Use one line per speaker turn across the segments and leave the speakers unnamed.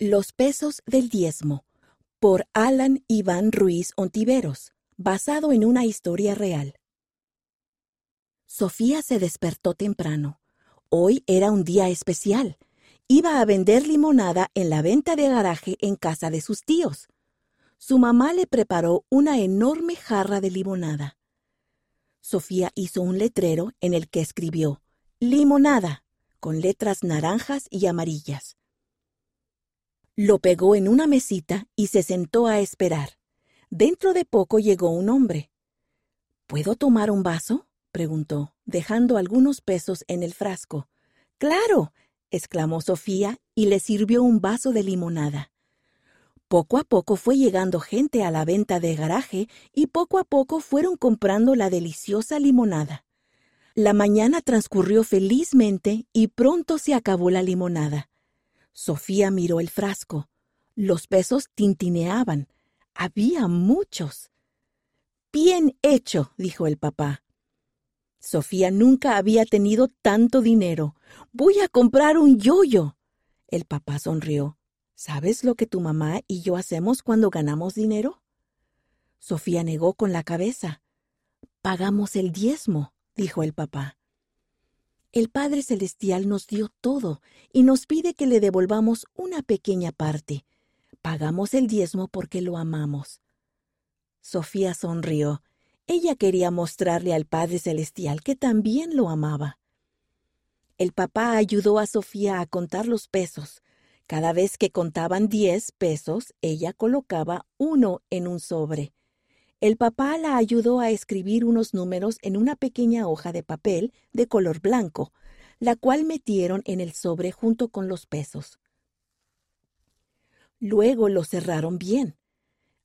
Los pesos del diezmo por Alan Iván Ruiz Ontiveros, basado en una historia real. Sofía se despertó temprano. Hoy era un día especial. Iba a vender limonada en la venta de garaje en casa de sus tíos. Su mamá le preparó una enorme jarra de limonada. Sofía hizo un letrero en el que escribió Limonada, con letras naranjas y amarillas. Lo pegó en una mesita y se sentó a esperar. Dentro de poco llegó un hombre. ¿Puedo tomar un vaso? preguntó, dejando algunos pesos en el frasco. Claro, exclamó Sofía y le sirvió un vaso de limonada. Poco a poco fue llegando gente a la venta de garaje y poco a poco fueron comprando la deliciosa limonada. La mañana transcurrió felizmente y pronto se acabó la limonada. Sofía miró el frasco. Los pesos tintineaban. Había muchos. Bien hecho, dijo el papá. Sofía nunca había tenido tanto dinero. Voy a comprar un yoyo. El papá sonrió. ¿Sabes lo que tu mamá y yo hacemos cuando ganamos dinero? Sofía negó con la cabeza. Pagamos el diezmo, dijo el papá. El Padre Celestial nos dio todo y nos pide que le devolvamos una pequeña parte. Pagamos el diezmo porque lo amamos. Sofía sonrió. Ella quería mostrarle al Padre Celestial que también lo amaba. El papá ayudó a Sofía a contar los pesos. Cada vez que contaban diez pesos, ella colocaba uno en un sobre. El papá la ayudó a escribir unos números en una pequeña hoja de papel de color blanco, la cual metieron en el sobre junto con los pesos. Luego lo cerraron bien.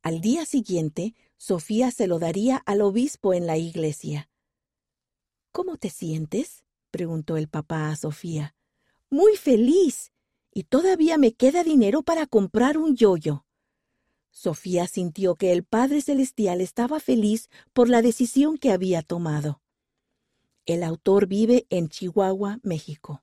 Al día siguiente, Sofía se lo daría al obispo en la iglesia. ¿Cómo te sientes? preguntó el papá a Sofía. Muy feliz. Y todavía me queda dinero para comprar un yoyo. Sofía sintió que el Padre Celestial estaba feliz por la decisión que había tomado. El autor vive en Chihuahua, México.